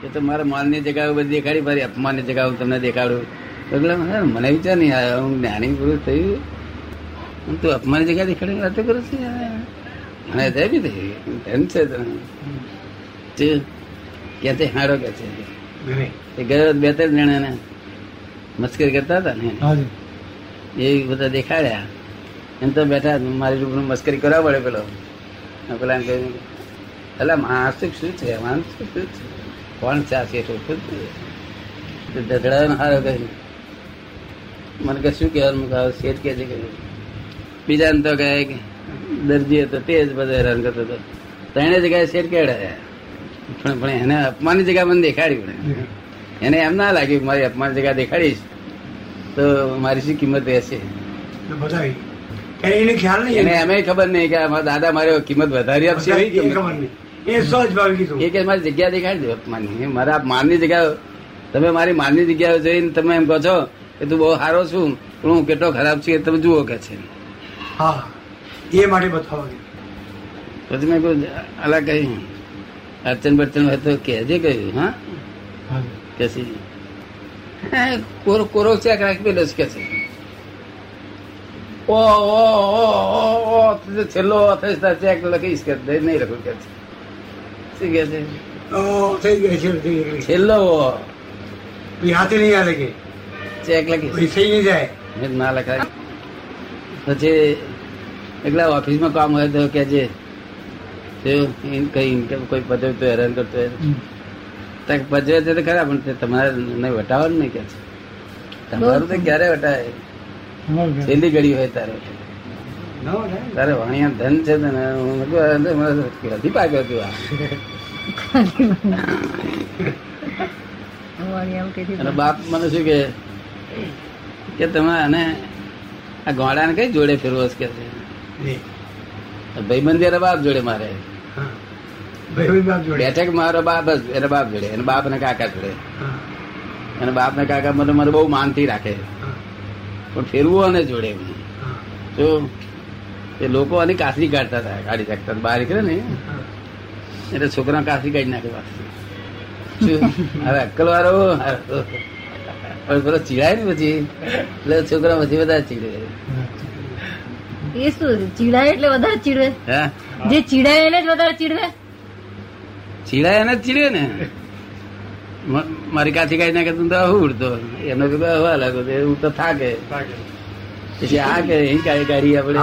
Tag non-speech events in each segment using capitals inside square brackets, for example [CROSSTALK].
કે તો મારા માનની જગ્યા બધી દેખાડી મારી અપમાનની જગા હું તમને દેખાડું. એટલે મને વિચાર નહીં આવ્યો હું જ્ઞાની પુરુષ થયું હું તું અપમાનની જગ્યા દેખાડી વાતો કરું છું. મને થઈ બી થઈ એમ છે તમે તે. કે તે હારો કે છે. એ ગયો બે ત્રણ જણાને મસ્કરી કરતા હતા ને. એ બધા દેખાડ્યા. એમ તો બેઠા મારી રૂપ મસ્કરી કરવા પડે પેલો. પેલા કહ્યું એટલે માનસિક શું છે? માનસિક શું છે? કોણ નહીં. તો દધડાયો હારો કહ્યું મને કે શું કહેવાનું? મેં શેઠ કે છે કે બીજાને તો કહે કે દરજી હતો તે જ બધા હેરાન કરતો હતો. ત્રણે જગ્યાએ શેઠ કેવડાયા પણ પણ એને અપમાનની જગ્યા મને દેખાડી પણ એને એમ ના લાગ્યું મારી અપમાન જગ્યા દેખાડીશ તો મારી શું કિંમત રહેશે? એને ખ્યાલ નહીં એને એમ. ખબર નહીં કે દાદા મારી કિંમત વધારી આપશે એવી. ખબર નહીં. એ સહજ ભાવે કીધું એ કે મારી જગ્યા દેખાડી દો માની મારા માનની જગ્યા તમે મારી માનની જગ્યા જોઈને તમે એમ કહો છો કે તું બહુ સારો છું પણ હું કેટલો ખરાબ છું એ તમે જુઓ કે છે હા એ માટે બતાવવા પછી મેં કહ્યું અલા કઈ અડચણ બડચણ હોય તો કહેજે કહ્યું હા. કે કોરો કોરો ચેક રાખી પેલો કે છે ઓ ઓ ઓ ઓ છેલ્લો તાર ચેક લખીશ કે નહીં લખું કે છે શું કે છે? ઓ, થઈ ગઈ છે છેલ્લો હાથે નહીં હાલે કે? ચેક પછી થઈ નહીં જાય. ના લખાય. પછી એકલા ઓફિસમાં કામ હોય તો કે છે કઈ ઇન્કમ કોઈ પદવે તો હેરાન કરતો હોય. પજવે છે તો ખરા પણ તમારે નહીં વટાવવાનું નહીં કે છે. તમારું તો ક્યારે વટાય છેલ્લી ઘડી હોય તારે? તારે વાણિયા ધન છે ને હું નથી પાક્યો તું આ. બાપ મને શું કે કે તમે આને આ ગોળાને કઈ જોડે ફેરવો કે છે. ભાઈબંધી એના બાપ જોડે મારે. હા. ભાઈ ભાઈ બાપ જોડે. બેઠક મારો બાપ જ એના બાપ જોડે એના બાપ ને કાકા જોડે. એને અને બાપ ને કાકા મને મને બહુ માનથી રાખે. પણ ફેરવું અને જોડે હા. એ લોકો આની કાસરી કાઢતા હતા કાઢી શકતા બહાર નીકળે ને એટલે છોકરા કાસરી કાઢી નાખે. હવે અક્કલ વાળો પણ પેલો ચીડાય ને પછી. એટલે છોકરા પછી બધા ચીડે. એ શું ચીડાય એટલે વધારે ચીડવે? જે ચીડાય એને જ વધારે ચીડવે? ચીડાય એને જ ચીડે ને. મારી કાચી કાઢી નાખે તું તો હું ઉડતો. એમને તો હવા લાગો તો હું તો થાકે. પછી આ કે અહીં કાઢી કાઢી આપણે.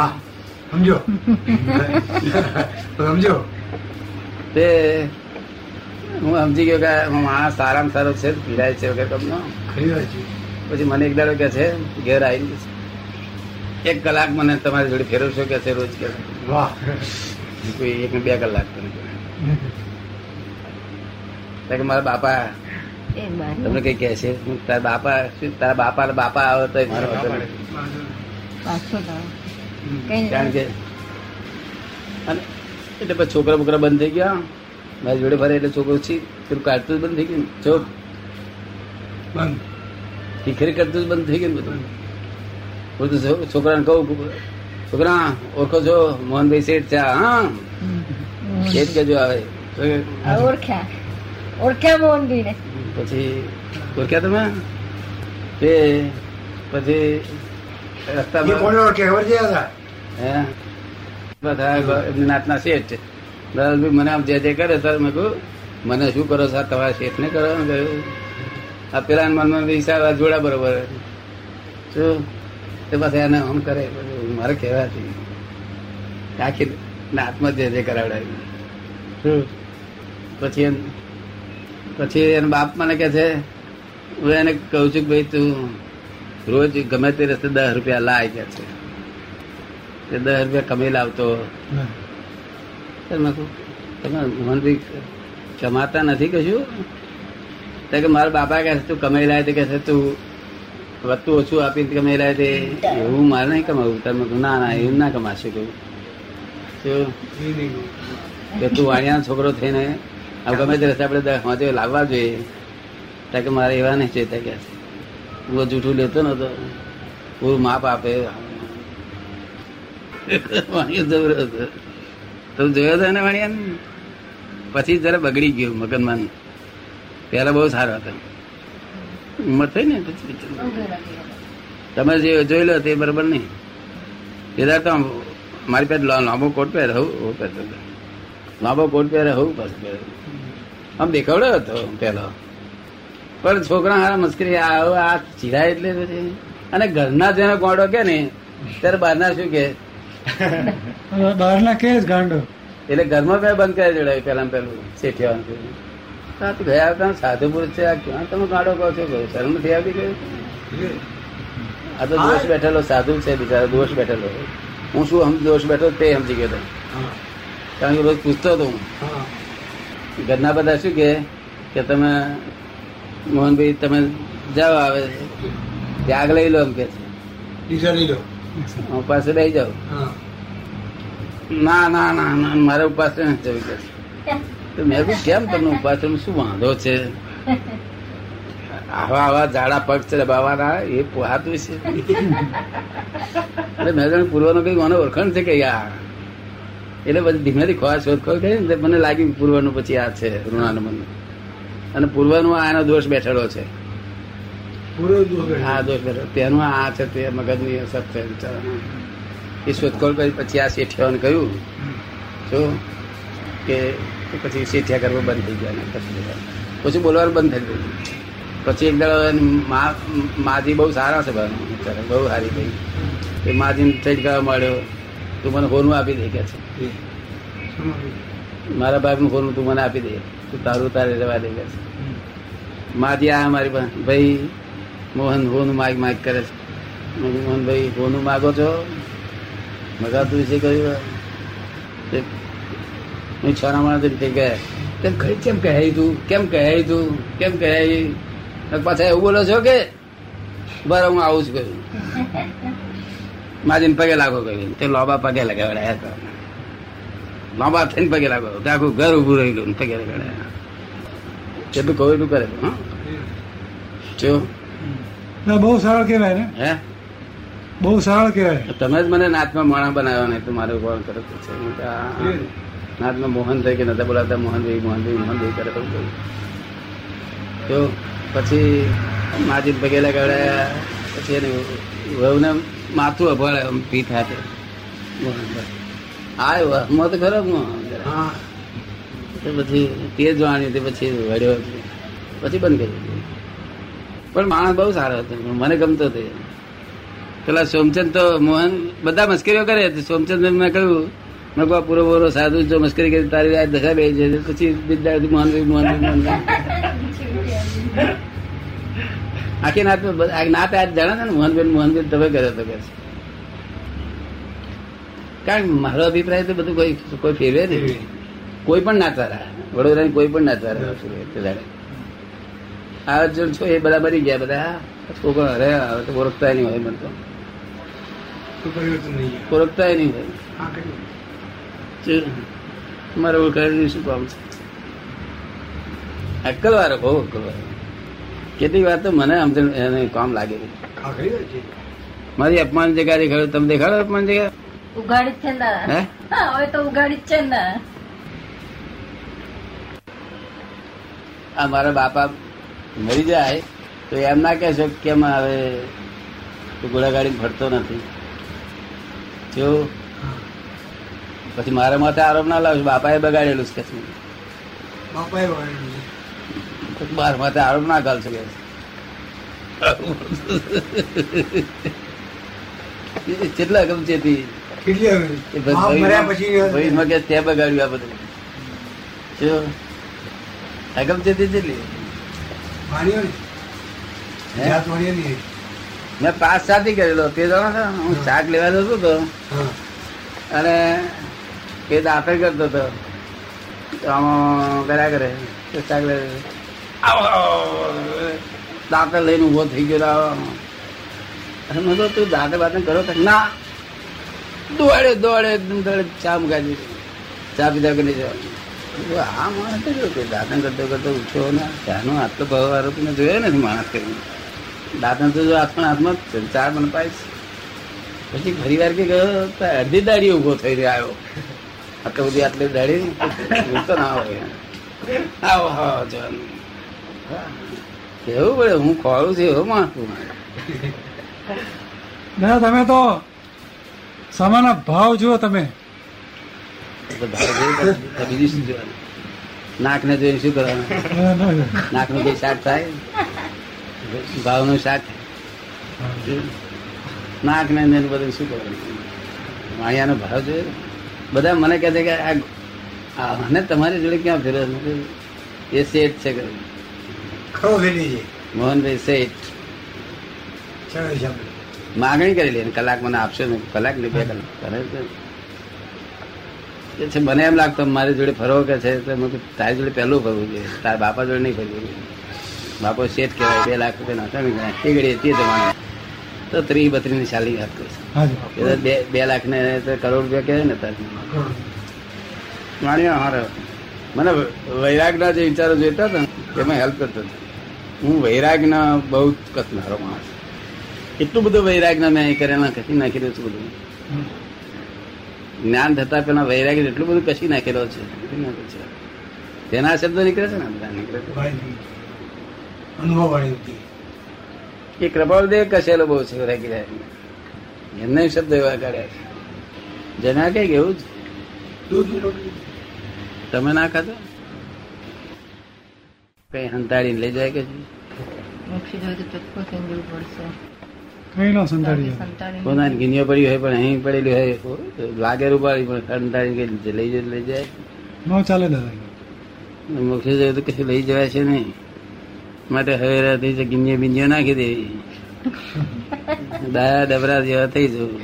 સમજો સમજો તે હું સમજી ગયો કે હું આ સારામાં સારો છે પીડાય છે વગર તમને પછી મને એક દાડો કે છે ઘેર આવીને એક કલાક મને તમારી જોડે ફેરવશો કે છે રોજ કે વાહ કોઈ એક ને બે કલાક કે મારા બાપા તમને કઈ કહે છે હું તારા બાપા શું તારા બાપા બાપા આવે તો મારો કારણ કે અને એટલે પછી છોકરા બોકરા બંધ થઈ ગયા. મારી જોડે ફરે એટલે છોકરો છી પેલું કાઢતું જ બંધ થઈ ગયું. ચોક બંધ. ટીખરી કરતું જ બંધ થઈ ગયું બધું. હું તો છોકરાને કહું છોકરા ઓળખો છો? મોહનભાઈ શેઠ છે. હા. શેઠ કેજો આવે. ઓળખ્યા. ઓળખ્યા મોહનભાઈ ને પછી ઓળખ્યા તમે? તે પછી નાતના શેઠ. છે મને આમ જે જે કરે સર મેં કહું મને શું કરો સર તમારા શેઠ ને કરો? મેં કહ્યું આ પેલા મનમાં હિસાબ જોડા બરોબર શું તે પછી એને આમ કરે. મારે કહેવાથી આખી નાતમાં જે જે કરાવડાવી. પછી એમ પછી એના બાપ મને કે છે હું એને કહું છું કે ભાઈ તું રોજ ગમે તે રસ્તે દસ રૂપિયા લાય કે છે. તે દસ રૂપિયા કમી લાવતો. તમે મનથી કમાતા નથી કશું? તો કે મારા બાપા કહે છે તું કમાઈ લાય તે કહે તું વધતું ઓછું આપીને કમાઈ લાય તે એવું મારે નહીં કમાવું. તમે ના ના એવું ના કમાશે કહ્યું કે તું વાણિયાનો છોકરો થઈને આ ગમે તે રસ્તે આપણે લાવવા જોઈએ. ત્યાં કે મારે એવા નહીં ચેતા કે હું જૂઠું લેતો નતો. પૂરું માપ આપે. વાણિયો તમે જોયો હતો ને વાણિયા પછી જરા બગડી ગયું મગનમાં પેલા બહુ સારો હતો. ઉંમર થઈ ને પછી તમે જે જોઈ લો તે બરોબર નહીં. પેલા તો મારી પાસે લાંબો કોટ પહેરે હું પહેરતો લાંબો કોટ પહેરે હું પાછું પહેરે આમ દેખાવડ્યો હતો પેલો પણ છોકરા હારા મસ્કરી આ ચીરા એટલે અને ઘરના જેનો ગોડો કે ને ત્યારે બહારના શું કે? બહારના કે ગાંડો? એટલે ઘરમાં બે બંધ કરી જોડાય પેલા પેલું શેઠિયાવાનું કહ્યું. તો ગયા હતા સાધુ પુરુષ છે આ ક્યાં તમે ગાડો કહો છો? કહ્યું શરમ નથી આવતી કહ્યું આ તો દોષ બેઠેલો સાધુ છે બિચારો દોષ બેઠેલો. હું શું હમ દોષ બેઠો તે સમજી ગયો. કારણ કે રોજ પૂછતો હતો હું. ઘરના બધા શું કે તમે મોહનભાઈ તમે જાઓ આવે. ત્યાગ લઈ લો એમ કે. છે લઈ લો હું પાસે જાઓ ના ના ના ના મારે ઉપાસ નથી જવું કે. તો મેં કહ્યું કેમ તમને ઉપાસ શું વાંધો છે? આવા આવા જાડા પગ છે બાવાના એ પોહાતું છે એટલે મેં જાણ પૂર્વનો કઈ મને ઓળખાણ છે કે યાર. એટલે પછી ધીમેથી ખોવા શોધખોળ કરી ને મને લાગ્યું પૂર્વનું પછી આ છે ઋણાનુબંધ અને પૂર્વનો આનો દોષ બેઠેલો છે. આ દોષ બેઠો તેનું આ છે તે મગજની અસર છે. એ શોધખોળ કરી પછી આ શેઠિયાઓને કહ્યું જો કે પછી શેઠિયા કરવા બંધ થઈ ગયા પછી પછી બોલવાનું બંધ થઈ ગયું. પછી એક દાડો મા માજી બહુ સારા છે ભાઈ બહુ સારી ભાઈ એ માજીને થઈ કરવા મળ્યો તું મને હોનું આપી દે કે છે. મારા બાપનું હોનું તું મને આપી દે. તું તારું તારે રહેવા દે કે માજી આ મારી ભાઈ મોહન હોનું માગ માગ કરે છે. મોહનભાઈ હોનું માગો છો? મગાતું વિશે કહ્યું હું છોરા માણસ થઈ ગયા તેમ ખરી કેમ કહે તું? કેમ કહે તું? કેમ કહે પાછા એવું બોલો છો કે? બરાબર હું આવું જ કહ્યું. [LAUGHS] માજીને પગે લાગો કહ્યું તે લોબા પગે લગાવડાયા હતા. લોબા થઈને પગે લાગો. આખું ઘર ઉભું રહી ગયું ને પગે લગાડ્યા એટલું કહું એટલું કરે. હા? બહુ સરળ કહેવાય ને. હે? બહુ સરળ કહેવાય. તમે જ મને નાચમાં માણા બનાવ્યો ને તો મારે કોણ કરે છે? નાતમાં મોહન થઈ કે નતા બોલાવતા મોહનભાઈ મોહનભાઈ મોહનભાઈ કરે તો કહ્યું તો પછી માજી પગે લગાડ્યા પછી એને વહુને માથું અભાડે આમ પીઠ હાથે. મોહનભાઈ આયો વહમાં તો ખરો પછી તે જ વાણી તે પછી વળ્યો પછી બંધ કરી દીધું. પણ માણસ બહુ સારો હતો મને ગમતો તે પેલા સોમચંદ તો મોહન બધા મસ્કરીઓ કરે સોમચંદ મેં કહ્યું મેં કહું પૂરો પૂરો સાધુ જો મસ્કરી કરી તારી આ દશા બે છે. પછી વિદ્યાર્થી મોહન મોહન મોહનભાઈ આખી નાત આ નાત આજ જાણે ને મોહનબેન મોહનબેન તમે કર્યો તો કે છે. કારણ મારો અભિપ્રાય તો બધું કોઈ કોઈ ફેરવે નહીં. કોઈ પણ નાચારા વડોદરાની કોઈ પણ નાચારા આ જો છો એ બધા મરી ગયા બધા. છોકરો અરે હવે તો ઓળખતા નહીં હોય મને તો. ઓળખતા નહીં હોય? મારે ઓળખાય શું કામ છે? અક્કલવાળો બહુ અક્કલવાળો. કેટલીક વાર તો મને આમ એને કામ લાગે મારી અપમાન જગ્યા દેખાડો તમે દેખાડો અપમાન જગ્યા ઉગાડી છે ને હા, હવે તો ઉગાડી છે ને આ મારા બાપા મરી જાય તો એમ ના કહેશો છે કેમ હવે ગોળાગાડી ફરતો નથી. જો. પછી મારા માથે આરોપ ના લાવશો બાપાએ બગાડેલું છે. બાપાએ બગાડેલું મારા માથે આરોપ ના ઘાલશો કે કેટલા અગમ ચેતી કેટલી તે બગાડ્યું આ બધું. કેટલી? હે? જાત વાણીઓ નહીં. મેં પાસ સાથી કરેલો. તે જાણો છો હું શાક લેવા જતો હતો. અને એ દાખલ કરતો હતો. તો આમાં કર્યા કરે. તે શાક લે. આવો, આવો. દાંતર લઈને ઊભો થઈ ગયો. અને મેં તું દાંતર બાતર કરો તો. ના. દોડે દોડે એકદમ દોડે, ચા ચા પીધા કરી જવાનું મેં આ માણસ કે દાંતન કરતો કરતો ઉઠ્યો ને, ચાનો આટલો ભાવ આરોપીને જોયો નથી માણસ કરીને દાંતન તો જો હાથમાં હાથમાં જ છે, ચાર મને પાઈશ પછી ફરી વાર કે અડધી દાડી ઊભો થઈ રહ્યો, આવ્યો. આટલો બધી આટલી દાડી તો ના હોય. આવો આવો જવાનું. કેવું પડે, હું ખોળું છું, એવો માણસ છું. દાદા તમે તો સમાના ભાવ જુઓ તમે. ભાવ બીજું શું જોવાનું? નાકને જોઈને શું કરવાનું? નાકનું ના. શાક થાય? ભાવનું શાક? નાક ને ને બધું શું કરવાનું? વાણિયાનો ભાવ જોઈએ બધા મને કહે છે કે આ મને તમારી જોડે ક્યાં ફેરવે? એ શેઠ છે મોહનભાઈ શેઠ. માગણી કરેલી અને કલાક મને આપશો ને કલાક ને બે કલાક. કરે છે. મને એમ લાગતો મારી જોડે ફરવો કે છે તો તારી જોડે પહેલું ફરવું જોઈએ તારા બાપા જોડે નહીં ફરવું બાપો શેઠ કહેવાય બે લાખ રૂપિયા નાખે ને એ ઘડી હતી જમાના તો ત્રીસ બત્રીસની સાલી વાત કરીશ બે બે લાખ ને તો કરોડ રૂપિયા કહેવાય ને તારી. માણ્યો હારો મને વૈરાગના જે વિચારો જોઈતા હતા ને, એમાં હેલ્પ કરતો હતો. હું વૈરાગના બહુ કસનારો માણસ એટલું બધું વૈરાગના મેં કરેલા કશી નાખી રહ્યું છું બધું. જ્ઞાન થતા પેલા વૈરાગ એટલું બધું કશી નાખેલો છે. તેના શબ્દો નીકળે છે ને? બધા નીકળે એ કૃપાળદેવ કસેલો બહુ છે વૈરાગી એમને શબ્દ એવા કાઢ્યા છે. જેના કંઈક એવું જ. તમે ના ખાતો કઈ હંતાડીને લઈ જાય કે મોક્ષી જાય તો ચોખ્ખો થઈને જવું પડશે. કઈ નો સંતાડી પોતાની ગિનિયો પડી હોય પણ અહીં પડેલી હોય લાગે રૂપાળી પણ સંતાડી કે લઈ જાય લઈ જાય. નો ચાલે દાદા. મોક્ષે જાય તો કશું લઈ જવાય છે નહીં. માટે હવે રાતે છે ગિનિયો બિનિયો નાખી દેવી દાયા ડબરા જેવા થઈ જવું.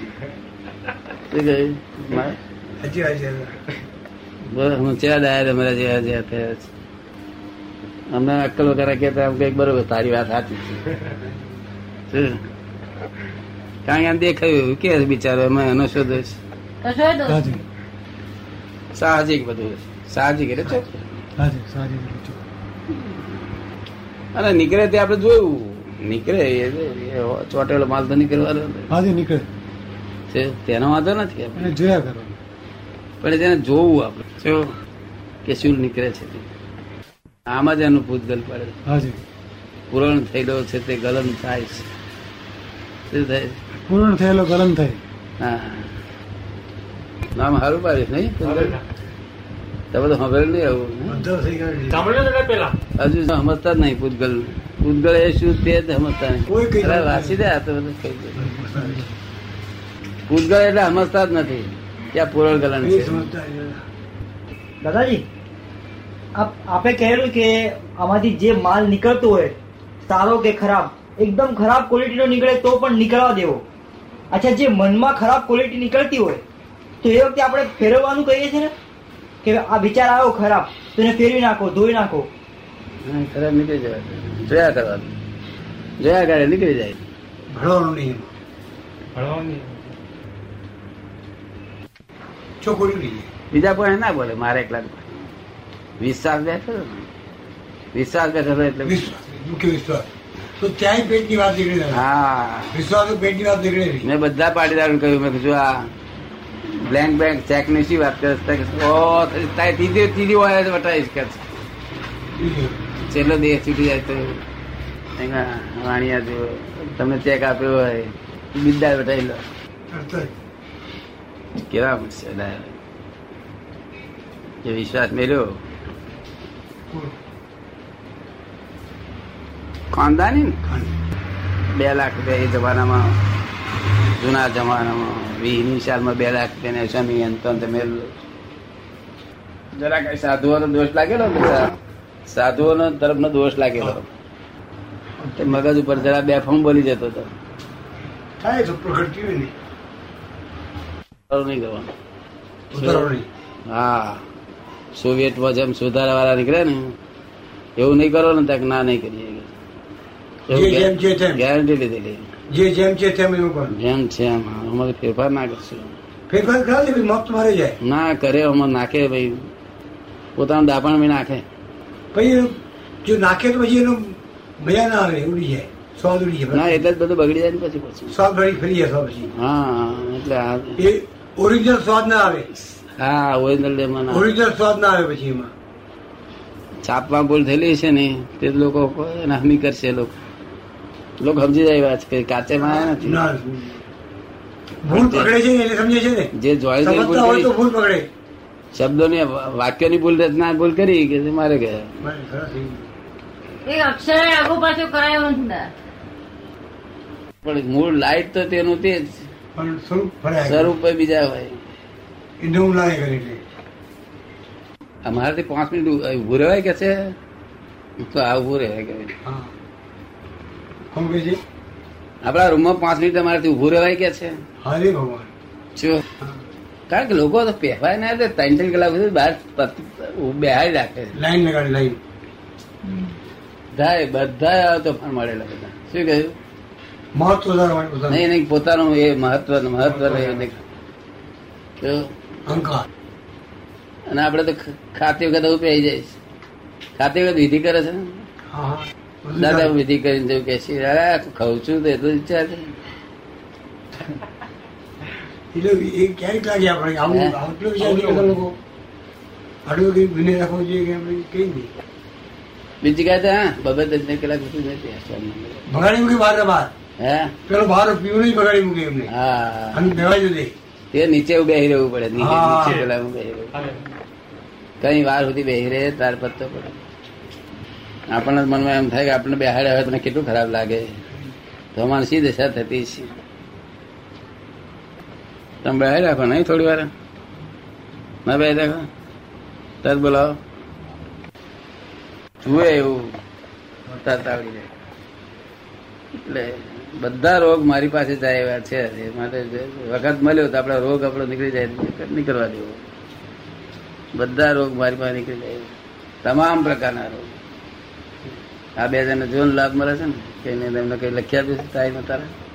હું ચેવા દાયા ડબરા જેવા જેવા થયા છે? અમને અક્કલ વગર કહેતા આમ કંઈક બરોબર તારી વાત સાચી છે. આમ દેખાયું કે બિચારો એમાં એનો શું દોષ સાહજિક. બધું સાહજિક એટલે અને નીકળે તે આપણે જોયું. નીકળે ચોટેલો માલ તો નીકળવાનો હાજી નીકળે. છે તેનો વાંધો નથી આપણે. જોયા કરો. પણ તેને જોવું આપણે. જો કે શું નીકળે છે તે. આમાં જ એનું ભૂતગલ પડે. હાજી. પૂરણ થયેલો છે તે ગલન થાય છે. શું થાય? છે? પૂર્ણ થયેલો ગરમ થાય. હા. નામ સારું પાડીશ નહીં? તમે તો સાંભળેલું નહીં આવું હજુ સમજતા જ નહીં પૂતગલ. પૂતગલ એ શું તે જ સમજતા કોઈ નહીં. વાંચી દે આ તો બધું કહી દે પૂતગલ એટલે સમજતા જ નથી. ત્યાં પૂરણ ગલન છે. દાદાજી આપ આપે કહેલું કે આમાંથી જે માલ નીકળતો હોય સારો કે ખરાબ એકદમ ખરાબ ક્વોલિટીનો નીકળે તો પણ નીકળવા દેવો. અચ્છા જે મનમાં ખરાબ ક્વોલિટી નીકળતી હોય તો એ વખતે આપણે ફેરવવાનું કહીએ છીએ ને? કે આ વિચાર આવ્યો ખરાબ તો એને ફેરવી નાખો ધોઈ નાખો. ખરાબ નીકળી જાય. જોયા કરવાનું જોયા કરે નીકળી જાય. ભણવાનું નહીં. ભણવાનું છોકરી નહીં બીજા કોઈ ના બોલે મારે એકલા વિશ્વાસ બેઠો વિશ્વાસ બેઠો એટલે વિશ્વાસ મુખ્ય વિશ્વાસ. તો ત્યાંય પેટની વાત નીકળી હા. વિશ્વાસ તો પેટની વાત નીકળે મેં બધા પાટીદારોને કહ્યું મેં કીધું આ બ્લેન્ક બેંક ચેકની શી વાત કરે? કે ત્રીજી ત્રીજી વાર જ વટાવીશ કે છેલ્લો દેહ છૂટી જાય તો વાણિયા જો તમને ચેક આપ્યો હોય બિદ્દા વટાવી લો. કેવા મળશે ડાયરેક્ટ. વિશ્વાસ મેળ્યો? ખાનદાની ને? બે લાખ રૂપિયા એ જમાનામાં જૂના જમાનામાં. વીસની સાલમાં બે લાખ રૂપિયા સ્વામી અંતો મેળવેલો જરા કઈ સાધુઓનો દોષ લાગેલો ને સાધુઓનો તરફનો દોષ લાગેલો. મગજ ઉપર જરા બે બેફામ બોલી જતો હતો થાય તો પ્રગટ કેવી નહીં કરવાનું હા. સોવિયટમાં જેમ સુધારા વાળા નીકળે ને. એવું નહીં કરો ને તક ના નહીં કરીએ. તેમ. ગેરંટી લીધેલી. જે જેમ છે તેમ એવું પણ જેમ છે એમ અમારે ફેરફાર ના કરશું. ફેરફાર કરે છે મફત મારે જાય. ના કરે અમારે નાખે ભાઈ. પોતાનું દાપણ બી નાખે. પછી જો નાખે તો પછી એનું મજા ના આવે ઉડી જાય. સ્વાદ ઉડી ના એટલે જ બધું બગડી જાય ને પછી પછી. સ્વાદ ફરી ફરી જાય પછી. હા એટલે એ ઓરિજિનલ સ્વાદ ના આવે. હા ઓરિજિનલ એમાં ઓરિજિનલ સ્વાદ ના આવે પછી એમાં. છાપમાં ભૂલ થયેલી છે ને તે લોકો એના હમી કરશે લોકો. લોકો સમજી જાય વાત કે કાચે માં નથી. ભૂલ પકડે છે એટલે સમજે છે ને. જે જોઈ જોઈ ભૂલ સમજતા હોય તો કરી ભૂલ પકડે. શબ્દોની વાક્યોની ભૂલ રચના ભૂલ કરી કે મારે ગયા બસ, સરસ થઈ ગયું. એક અક્ષર આગુ પાછું કરાયો પણ મૂળ લાઈટ તો તેનું તે જ. પણ સ્વરૂપ બીજા હોય. અમારાથી પાંચ મિનિટ ઉભું રહેવાય કે છે? તો આ ઉભું રહેવાય કે આપણા રૂમમાં પાંચ મિનિટ અમારાથી ઉભું રહેવાય કે છે? હરે ભગવાન શું કારણ કે લોકો તો પહેવાય ના ત્રણ ત્રણ કલાક સુધી બહાર બેહાડી રાખે લાઈન લગાડી લાઈન. બધા બધા તોફાન મળેલા બધા. શું કહ્યું? મહત્વ નહીં નહીં પોતાનું એ મહત્વ મહત્વ અહંકાર. અને આપણે તો ખાતી વખત એવું પહેરી જાય ખાતી વખત વિધિ કરે છે દાદા હું વિધિ કરીને જવું કે છે "અરે, ખાઉં છું તો એટલું ઈચ્છા છે. કઈ હા બબે દસ કલાક સુધી નથી બગાડી મૂકી હે? પેલો બહાર પીવું નહીં બગાડી મૂકી એમને. હા. અને તે નીચે બેહી રહેવું પડે નીચે પેલા બેહી રહેવું. કઈ વાર સુધી બેહી રહે તાર પત્તો પડે. આપણને મનમાં એમ થાય કે આપણને બેહાડ્યા હોય તમને કેટલું ખરાબ લાગે. તો માનસી દશા થતી છે? તમે બેહાડ રાખો નહીં થોડી વાર? ના બે રાખો? તરત બોલાવો. જુએ એવું. તરત આવડી જાય એટલે બધા રોગ મારી પાસે જાય એવા છે. માટે વખત મળ્યો તો આપણા રોગ આપણો નીકળી જાય નીકળવા દેવો. બધા રોગ મારી પાસે નીકળી જાય તમામ પ્રકારના રોગ. આ બે જણને જોન લાભ મળે છે ને, કે તમને કઈ લખ્યા આપ્યું છે તારીમાં તારા?